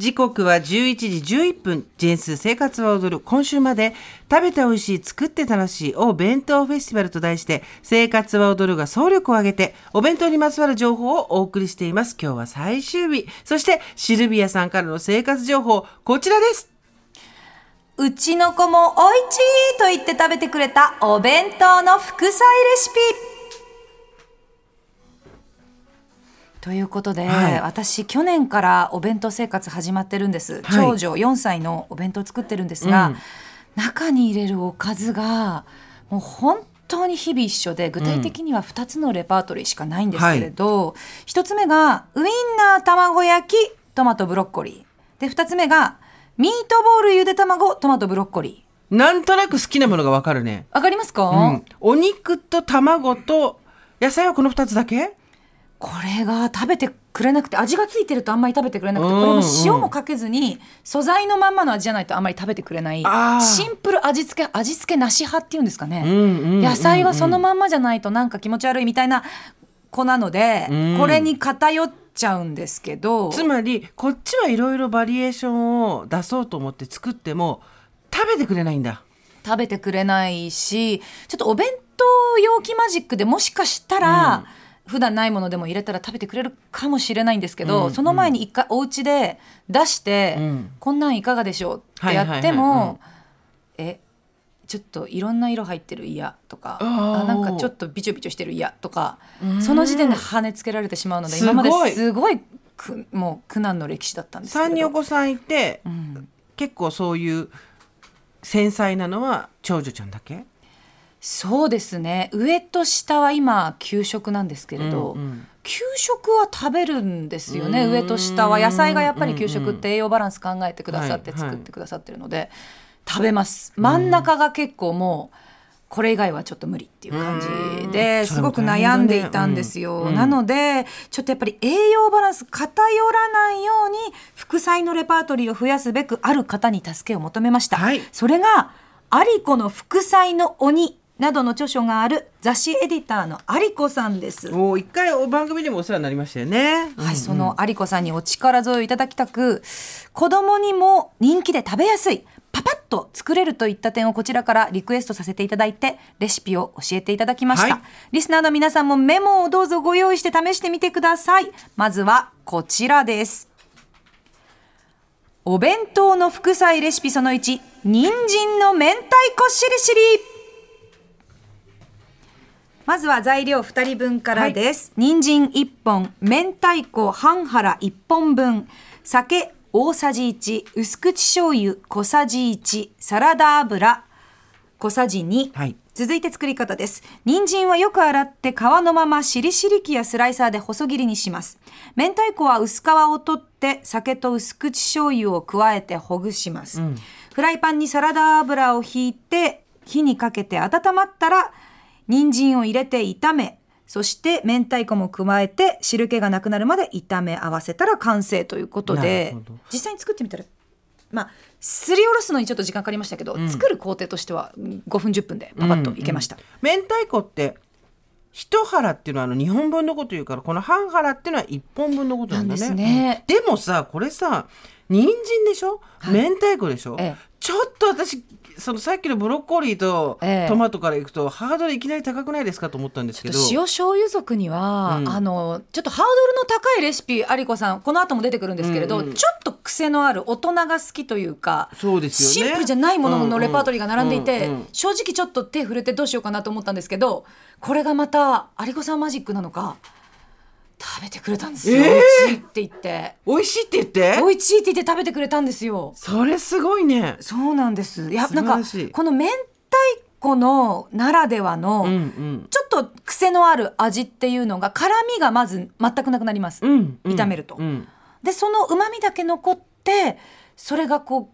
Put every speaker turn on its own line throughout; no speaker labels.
時刻は11時11分。ジェンス生活は踊る。今週まで食べて美味しい、作って楽しいお弁当フェスティバルと題して、生活は踊るが総力を挙げて、お弁当にまつわる情報をお送りしています。今日は最終日。そして、シルビアさんからの生活情報、こちらです。
うちの子もおいちーと言って食べてくれたお弁当の副菜レシピということで、
はい。
私去年からお弁当生活始まってるんです、
はい。
長女4歳のお弁当作ってるんですが、
うん。
中に入れるおかずがもう本当に日々一緒で具体的には2つのレパートリーしかないんですけれど、1つ目がウインナー卵焼きトマトブロッコリー。で2つ目がミートボールゆで卵トマトブロッコリー。
なんとなく好きなものがわかるね。
わかりますか、
うん。お肉と卵と野菜はこの2つだけ？
これが食べてくれなくて味がついてるとあんまり食べてくれなくて
うん
これも塩もかけずに素材のまんまの味じゃないとあんまり食べてくれない。シンプル味付け味付けなし派っていうんですかね、
うんうんうん
野菜はそのまんまじゃないとなんか気持ち悪いみたいな子なので、
うん。
これに偏っちゃうんですけど。
つまりこっちはいろいろバリエーションを出そうと思って作っても食べてくれないんだ。
食べてくれないしちょっとお弁当容器マジックでもしかしたら、普段ないものでも入れたら食べてくれるかもしれないんですけど、
うん
その前に一回お家で出して、
うん。
こんなんいかがでしょうってやっても、えちょっといろんな色入ってる嫌とか
あ
なんかちょっとビチョビチョしてる嫌とかその時点で跳ねつけられてしまうので今まですごいくもう苦難の歴史だったんですけ
3人お
ど。
子さんいて、
うん。
結構そういう繊細なのは長女ちゃんだけ？
そうですね。上と下は今給食なんですけれど、
うんうん。
給食は食べるんですよね。
うん。
上と下は野菜がやっぱり給食って栄養バランス考えてくださって
はいはい
作ってくださってるので、食べます。真ん中が結構もうこれ以外はちょっと無理っていう感じ
うん。
ですごく悩んでいたんですよ、
うん。
なのでちょっとやっぱり栄養バランス偏らないように副菜のレパートリーを増やすべくある方に助けを求めました、
はい。
それがアリコの副菜の鬼などの著書がある雑誌エディターのアリコさんです。
もう一回お番組でもお世話になりましたよね。
はい、その有子さんにお力添えをいただきたく子供にも人気で食べやすいパパッと作れるといった点をこちらからリクエストさせていただいてレシピを教えていただきました、
はい。
リスナーの皆さんもメモをどうぞご用意して試してみてください。まずはこちらです。お弁当の副菜レシピその1人参の明太子しりしりまずは材料2人分からです。人参1本、明太子半腹1本分、酒大さじ1、薄口醤油小さじ1、サラダ油小さじ2。
はい
続いて作り方です。人参はよく洗って皮のまましりしり器やスライサーで細切りにします。明太子は薄皮を取って酒と薄口醤油を加えてほぐします。フライパンにサラダ油をひいて火にかけて温まったら人参を入れて炒めそして明太子も加えて汁気がなくなるまで炒め合わせたら完成ということで実際に作ってみたらまあすりおろすのにちょっと時間かかりましたけど、作る工程としてはうん5分10分でパパッといけました、
明太子って一腹っていうのはあの2本分のこと言うからこの半腹っていうのは1本分のことなんだね。
ですね。
うん。でもさこれさ人参でしょ、明太子でしょ、
ええ
ちょっと私そのさっきのブロッコリーと
ええ。
トマトからいくとハードルいきなり高くないですかと思ったんですけど。
塩醤油族には、
うん。
あのちょっとハードルの高いレシピ有子さんこの後も出てくるんですけれど、
うんうん。
ちょっと癖のある大人が好きというか
そうですよね。
シンプルじゃないもののレパートリーが並んでいて、
うんうん
正直ちょっと手触れてどうしようかなと思ったんですけどこれがまた有子さんマジックなのか食べてくれたんですよ、
えー。
美味しいって言って。
美味しいって言って？
美味しいって言って食べてくれたんですよ。
それすごいね。
そうなんです。いや
素
なんかこの明太子のならではの、
うんうん。
ちょっと癖のある味っていうのが辛みがまず全くなくなります、
うんうん。
炒めると。
うん。
でその旨味だけ残ってそれがこ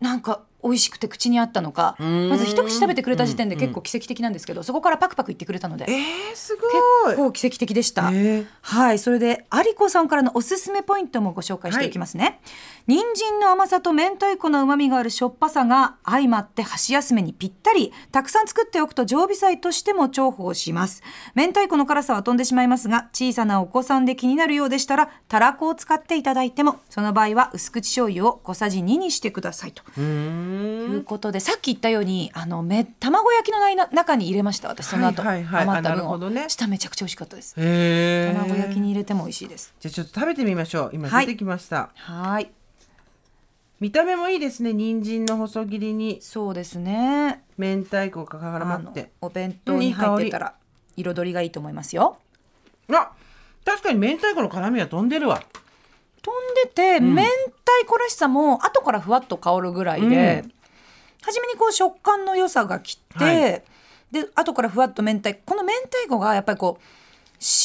うなんか美味しくて口にあったのか
ん
まず一口食べてくれた時点で結構奇跡的なんですけどそこからパクパクいってくれたので
えー、すごい
結構奇跡的でした。
えー
はい、それで有子さんからのおすすめポイントもご紹介していきますね。人参の甘さと明太子の旨味があるしょっぱさが相まって箸休めにぴったり。たくさん作っておくと常備菜としても重宝します。明太子の辛さは飛んでしまいますが、小さなお子さんで気になるようでしたら、たらこを使っていただいても、その場合は薄口醤油を小さじ2にしてくださいと。ということでさっき言ったようにあのめ卵焼きのな中に入れました私その後、
はいはい。はい
余った
あなる
分を、
ほどね。
下めちゃくちゃ美味しかったです。卵焼きに入れても美味しいです。
じゃあちょっと食べてみましょう。今
はい。
出てきました、
はい。
見た目もいいですね。人参の細切りに。
そうですね。
明太子が絡まって。
お弁当に入ってたら彩りがいいと思いますよ。
あ確かに明太子の辛みは飛んでるわ。
飛んでて、明太子らしさも後からふわっと香るぐらいで、
うん。
初めにこう食感の良さがきて、
はい。
で後からふわっと明太この明太子がやっぱりこう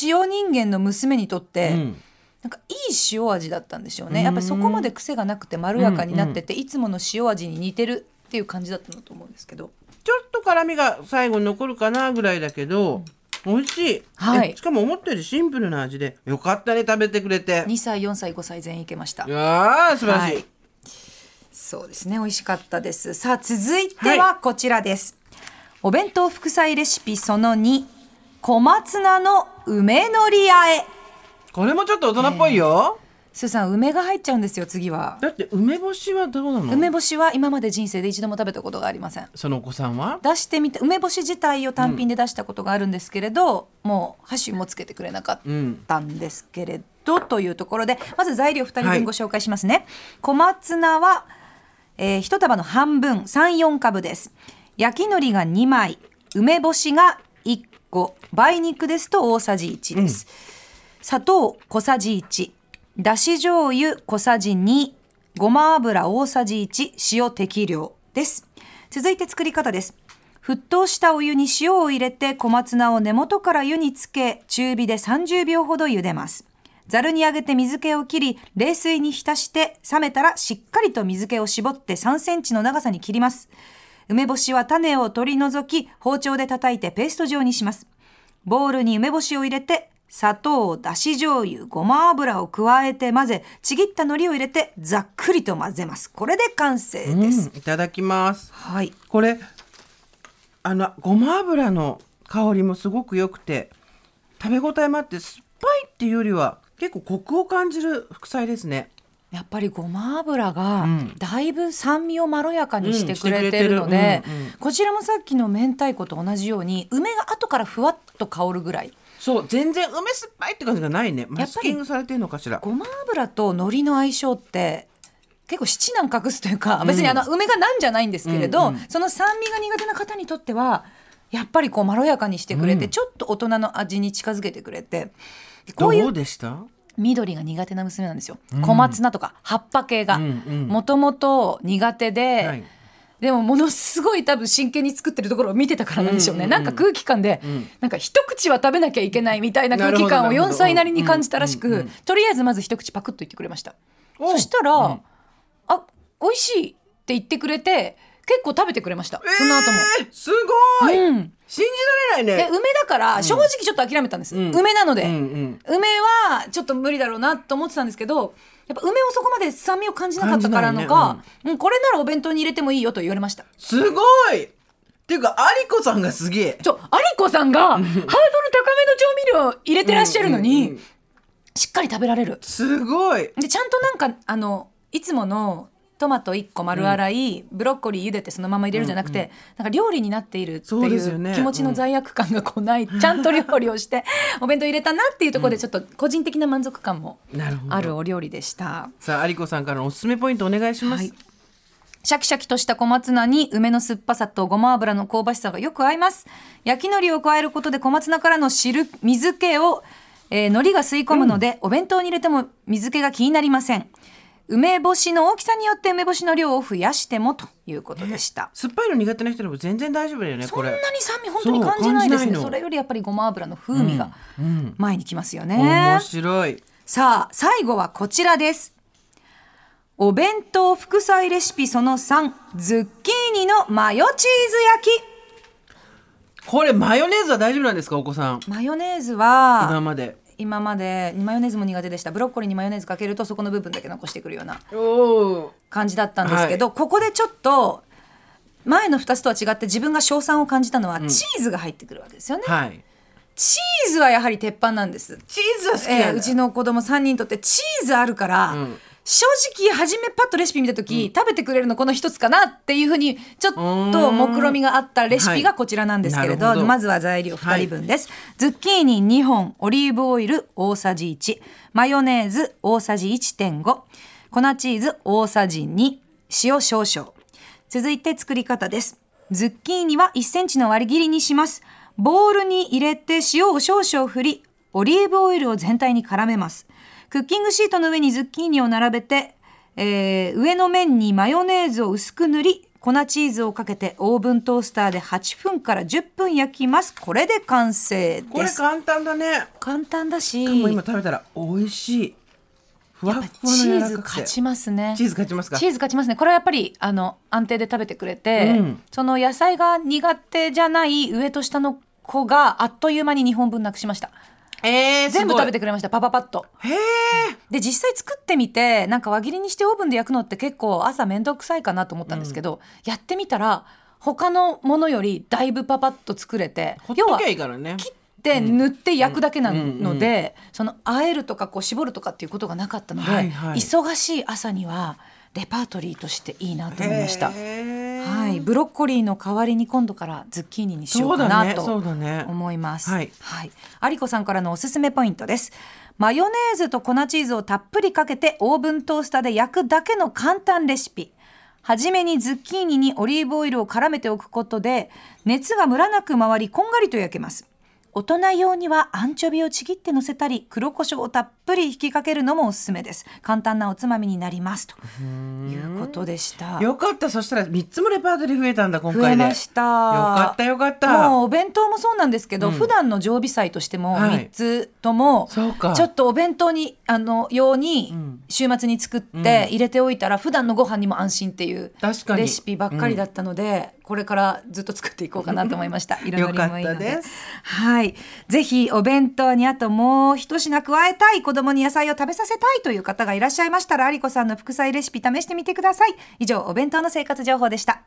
塩人間の娘にとって、
うん。
なんかいい塩味だったんでしょうね。やっぱりそこまで癖がなくてまろやかになってて、いつもの塩味に似てるっていう感じだったのと思うんですけど。
ちょっと辛みが最後に残るかなぐらいだけど、美味しい、
はい。
えしかも思ったよりシンプルな味で。よかったね食べてくれて。
2歳4歳5歳全員いけました。
いやー素晴らしい、
はい。そうですね美味しかったです。さあ続いてはこちらです、お弁当副菜レシピその2小松菜の梅のりあえ。
これもちょっと大人っぽいよ、
スーさん梅が入っちゃうんですよ次は。
だって梅干しはどうなの？
梅干しは今まで人生で一度も食べたことがありません。
そのお子さんは？
出してみて梅干し自体を単品で出したことがあるんですけれど、もう箸もつけてくれなかったんですけれど、というところでまず材料2人
はい
分ご紹介しますね、小松菜は、えー、1束の半分34株です。焼き海苔が2枚梅干しが1個梅肉ですと大さじ1です、砂糖小さじ1だし醤油小さじ2ごま油大さじ1塩適量です。続いて作り方です。沸騰したお湯に塩を入れて小松菜を根元から湯につけ中火で30秒ほど茹でます。ざるに上げて水気を切り冷水に浸して冷めたらしっかりと水気を絞って3センチの長さに切ります。梅干しは種を取り除き包丁で叩いてペースト状にします。ボウルに梅干しを入れて砂糖、だし醤油、ごま油を加えて混ぜ、ちぎった海苔を入れてざっくりと混ぜます。これで完成です。
うんいただきます
はい。
これあのごま油の香りもすごく良くて食べ応えもあって酸っぱいっていうよりは結構コクを感じる副菜ですね
やっぱりごま油が
うん
だいぶ酸味をまろやかにしてくれてるので、こちらもさっきの明太子と同じように梅が後からふわっと香るぐらい。
そう全然梅酸っぱいって感じがないね。マスキングされてるのかしら。
ごま油と海苔の相性って結構七難隠すというか、別にあの梅がなんじゃないんですけれど、
うんうん
その酸味が苦手な方にとってはやっぱりこうまろやかにしてくれて、
うん。
ちょっと大人の味に近づけてくれてこうい
どう
う
でした？
緑が苦手な娘なんですよ、小松菜とか葉っぱ系が。もともと苦手で、
はい
でもものすごい多分真剣に作ってるところを見てたからなんでしょうね、
うんうんうん。
なんか空気感で、
ん。
なんか一口は食べなきゃいけないみたいな空気感を
なるほどなるほど
4歳なりに感じたらしく、
うんうんうん
とりあえずまず一口パクッと言ってくれました。
お。
そしたら、
うん。
あ美味しいって言ってくれて結構食べてくれました、その後も。
えーすごい、
うん。
信じられないね。
で梅だから正直ちょっと諦めたんです、
うん。
梅なので、
うんうん。
梅はちょっと無理だろうなと思ってたんですけどやっぱ梅をそこまで酸味を感じなかったからの
感
か、うん。これならお弁当に入れてもいいよと言われました。
すごい。っていうか有子さんがすげえ。
ちょ有子さんが ハードル高めの調味料入れてらっしゃるのに、しっかり食べられる。
すごい。
でちゃんとなんかあのいつものトマト1個丸洗い、ブロッコリー茹でてそのまま入れるじゃなくて、なんか料理になっているっていう気持ちの罪悪感がこうない、ちゃんと料理をして お弁当入れたなっていうところでちょっと個人的な満足感もあるお料理でした。
さあ有子さんからのおすすめポイントお願いします、
はい。シャキシャキとした小松菜に梅の酸っぱさとごま油の香ばしさがよく合います。焼き海苔を加えることで小松菜からの汁水気を、えー海苔が吸い込むので、お弁当に入れても水気が気になりません。梅干しの大きさによって梅干しの量を増やしてもということでした。
酸っぱいの苦手な人でも全然大丈夫だよね
そんなに酸味本当に感じないですね。
そ
れよりやっぱりごま油の風味が
うん
前に来ますよね。
面白い。
さあ最後はこちらです。お弁当副菜レシピその3ズッキーニのマヨチーズ焼き。
これマヨネーズは大丈夫なんですかお子さん？
マヨネーズは
今まで
今までマヨネーズも苦手でした。ブロッコリーにマヨネーズかけるとそこの部分だけ残してくるような
お
感じだったんですけど、ここでちょっと前の2つとは違って自分が賞賛を感じたのはチーズが入ってくるわけですよね、
はい。
チーズはやはり鉄板なんです。
チーズは好き
えーうちの子供3人にとってチーズあるから、
ん
正直初めパッとレシピ見た時、食べてくれるのこの一つかなっていうふうにちょっと目論みがあったレシピがこちらなんですけれど,、
はいなるほど。
まずは材料2人分です、ズッキーニ2本オリーブオイル大さじ1マヨネーズ大さじ1.5粉チーズ大さじ2塩少々。続いて作り方です。ズッキーニは1センチの割り切りにします。ボウルに入れて塩を少々振りオリーブオイルを全体に絡めますクッキングシートの上にズッキーニを並べて、えー上の面にマヨネーズを薄く塗り粉チーズをかけてオーブントースターで8分から10分焼きます。これで完成です。
これ簡単だね。
簡単だし。
今食べたら美味しい。ふわっふわの
チーズ勝ちますね。
チーズ勝ちますか？
チーズ勝ちますね。これはやっぱりあの安定で食べてくれて、
うん。
その野菜が苦手じゃない上と下の子があっという間に2本分なくしました
えー、
全部食べ
て
てくれましたパパパッと。
へえ
で実際作ってみてなんか輪切りにしてオーブンで焼くのって結構朝面倒くさいかなと思ったんですけど、やってみたら他のものよりだいぶパパッと作れて要は
ほっときゃいいからね。
切って塗って焼くだけな
うん
ので、その和えるとかこう絞るとかっていうことがなかったので、
はいはい。
忙しい朝にはレパートリーとしていいなと思いました。はい、ブロッコリーの代わりに今度からズッキーニにしよ
そう
かなと思います。
はい
はい、有子さんからのおすすめポイントです。マヨネーズと粉チーズをたっぷりかけてオーブントースターで焼くだけの簡単レシピ。はじめにズッキーニにオリーブオイルを絡めておくことで熱がムラなく回りこんがりと焼けます。大人用にはアンチョビをちぎって乗せたり黒胡椒をたっぷり引きかけるのもおすすめです。簡単なおつまみになりますと。いうことでした。
よかった。そしたら三つもレパートリー増えたんだ今
増えました。
よかったよかった。
もうお弁当もそうなんですけど、
うん。
普段の常備菜としても
はい。
3つとも、
そうか。
ちょっとお弁当にあの用に
ん。
週末に作って入れておいたら普段のご飯にも安心っていうレシピばっかりだったので、これからずっと作っていこうかなと思いました。彩りもいいので。はい、ぜひお弁当にあともう一品加えたい子供に野菜を食べさせたいという方がいらっしゃいましたら有子さんの副菜レシピ試してみてください。以上お弁当の生活情報でした。